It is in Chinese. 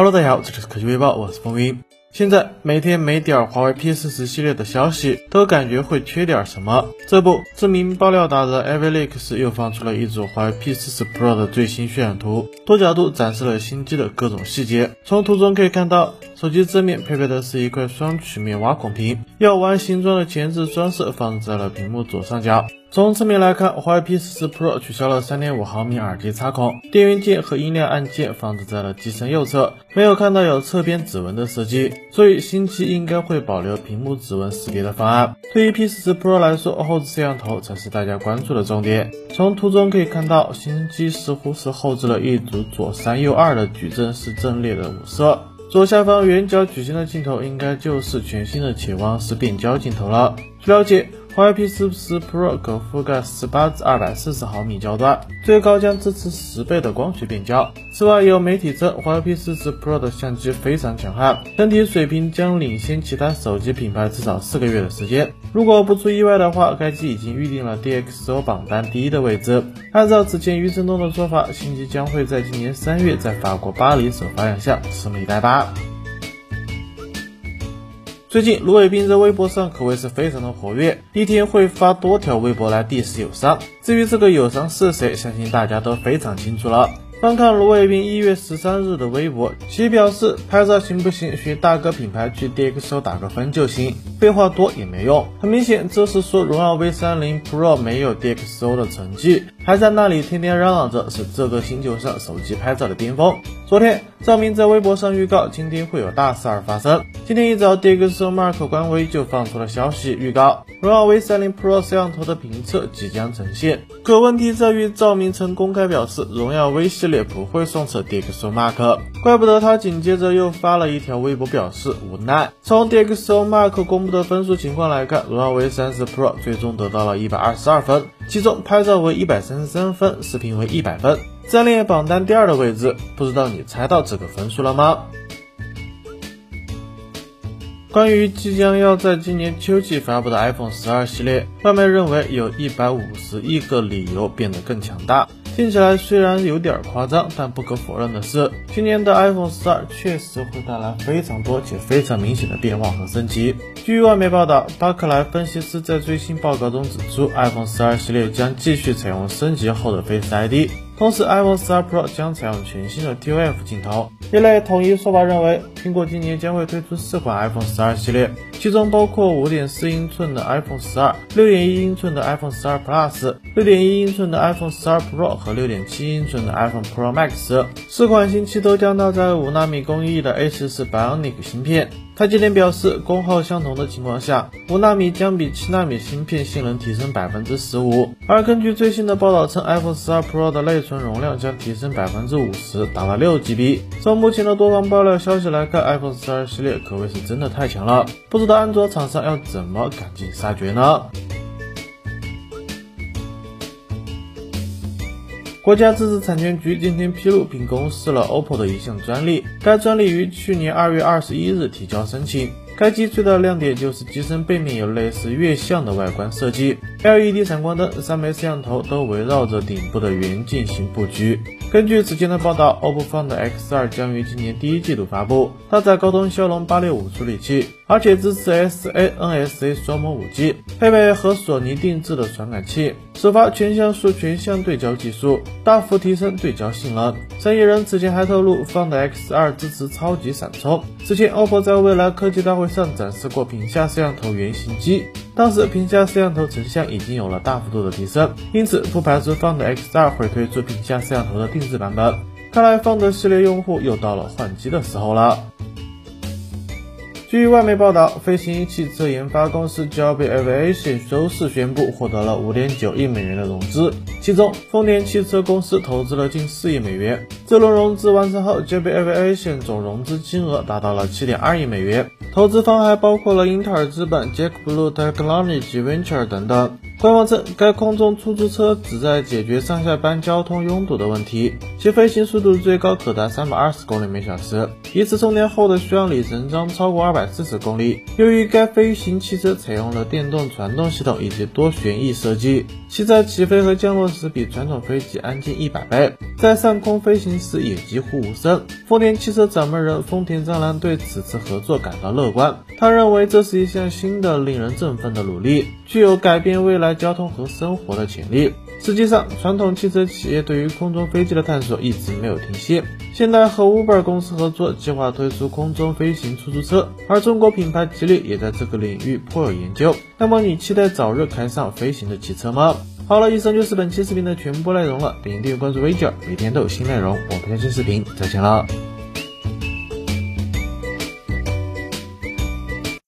Hello，大家好，这里是科技微报，我是风云。现在每天没点华为 P40 系列的消息，都感觉会缺点什么。这不，知名爆料达人 Avilex 又放出了一组华为 P40 Pro 的最新渲染图，多角度展示了新机的各种细节。从图中可以看到，手机正面配备的是一块双曲面挖孔屏，药丸形状的前置装饰放在了屏幕左上角。从侧面来看，华为 P40 Pro 取消了3.5毫米耳机插孔，电源键和音量按键放置在了机身右侧，没有看到有侧边指纹的设计，所以新机应该会保留屏幕指纹识别的方案。对于 P40 Pro 来说，后置摄像头才是大家关注的重点。从图中可以看到，新机似乎是后置了一组左三右二的矩阵式阵列的五摄，左下方圆角矩形的镜头应该就是全新的潜望式变焦镜头了。据了解。华为 P40 Pro 可覆盖十八至二百四十毫米焦段，最高将支持十倍的光学变焦。此外，有媒体称华为 P40 Pro 的相机非常强悍，整体水平将领先其他手机品牌至少四个月的时间。如果不出意外的话，该机已经预定了 DxO 榜单第一的位置。按照此前余承东的说法，新机将会在今年三月在法国巴黎首发亮相，拭目以待吧。最近卢伟斌在微博上可谓是非常的活跃，一天会发多条微博来 diss 友商。至于这个友商是谁，相信大家都非常清楚了。翻看卢伟斌一月十三日的微博，其表示拍照行不行，学大哥品牌去 DxO 打个分就行，废话多也没用。很明显，这是说荣耀 V 三零 Pro 没有 DxO 的成绩，还在那里天天嚷嚷着是这个星球上手机拍照的巅峰。昨天，赵明在微博上预告今天会有大事儿发生。今天一早，DEXO Mark 官微就放出了消息预告，荣耀 V 三零 Pro 摄像头的评测即将呈现。可问题在于，赵明曾公开表示，荣耀 V 系列不会送测 DEXO Mark，怪不得他紧接着又发了一条微博表示无奈。从 DEXO MARK 公布的分数情况来看，荣耀 V 三十 Pro 最终得到了一百二十二分，其中拍照为一百三十三分，视频为一百分，暂列榜单第二的位置。不知道你猜到这个分数了吗？关于即将要在今年秋季发布的 iPhone 十二系列，外媒认为有一百五十亿个理由变得更强大。听起来虽然有点夸张，但不可否认的是，今年的 iPhone 十二确实会带来非常多且非常明显的变化和升级。据外媒报道，巴克莱分析师在最新报告中指出，iPhone 十二系列将继续采用升级后的 Face ID。同时，iPhone 12 Pro 将采用全新的 TOF 镜头。业内统一说法认为，苹果今年将会推出四款 iPhone 12系列，其中包括5.4英寸的 iPhone 12、6.1英寸的 iPhone 12 Plus、6.1英寸的 iPhone 12 Pro 和6.7英寸的 iPhone Pro Max。四款新机都将搭载五纳米工艺的 A14 Bionic 芯片。台积电表示，功耗相同的情况下，五纳米将比七纳米芯片性能提升百分之十五。而根据最新的报道称，iPhone 12 Pro 的内存容量将提升百分之五十，达到六 GB。从目前的多方爆料消息来看，iPhone 12系列可谓是真的太强了，不知道安卓厂商要怎么赶尽杀绝呢？国家知识产权局今天披露并公示了 OPPO 的一项专利，该专利于去年二月二十一日提交申请。该机最大的亮点就是机身背面有类似月相的外观设计，LED 闪光灯、三枚摄像头都围绕着顶部的圆进行布局。根据此前的报道，OPPO Find X2 将于今年第一季度发布，搭载高通骁龙八六五处理器，而且支持 SA、NSA 双模五 G，配备和索尼定制的传感器，首发全像素全向对焦技术，大幅提升对焦性能。生意人此前还透露，Find X2 支持超级闪充。此前，OPPO 在未来科技大会上展示过屏下摄像头原型机。当时屏下摄像头成像已经有了大幅度的提升，因此不排除 Find X2 会推出屏下摄像头的定制版本。看来 Find 系列用户又到了换机的时候了。据外媒报道，飞行汽车研发公司 Joby Aviation 周四宣布获得了5.9亿美元的融资，其中丰田汽车公司投资了近4亿美元。这轮融资完成后，Joby Aviation 总融资金额达到了7.2亿美元，投资方还包括了英特尔资本、JetBlue Technology Venture 等等。官方称，该空中出租车旨在解决上下班交通拥堵的问题，其飞行速度最高可达三百二十公里每小时，一次充电后的续航里程将超过二百四十公里。由于该飞行汽车采用了电动传动系统以及多旋翼设计，其在起飞和降落时比传统飞机安静一百倍，在上空飞行时也几乎无声。丰田汽车掌门人丰田章男对此次合作感到乐观，他认为这是一项新的、令人振奋的努力，具有改变未来交通和生活的潜力。实际上，传统汽车企业对于空中飞机的探索一直没有停歇。现代和 Uber 公司合作，计划推出空中飞行出租车，而中国品牌吉利也在这个领域颇有研究。那么，你期待早日开上飞行的汽车吗？好了，以上就是本期视频的全部内容了。点击订阅关注微九，每天都有新内容。我们下期视频再见了。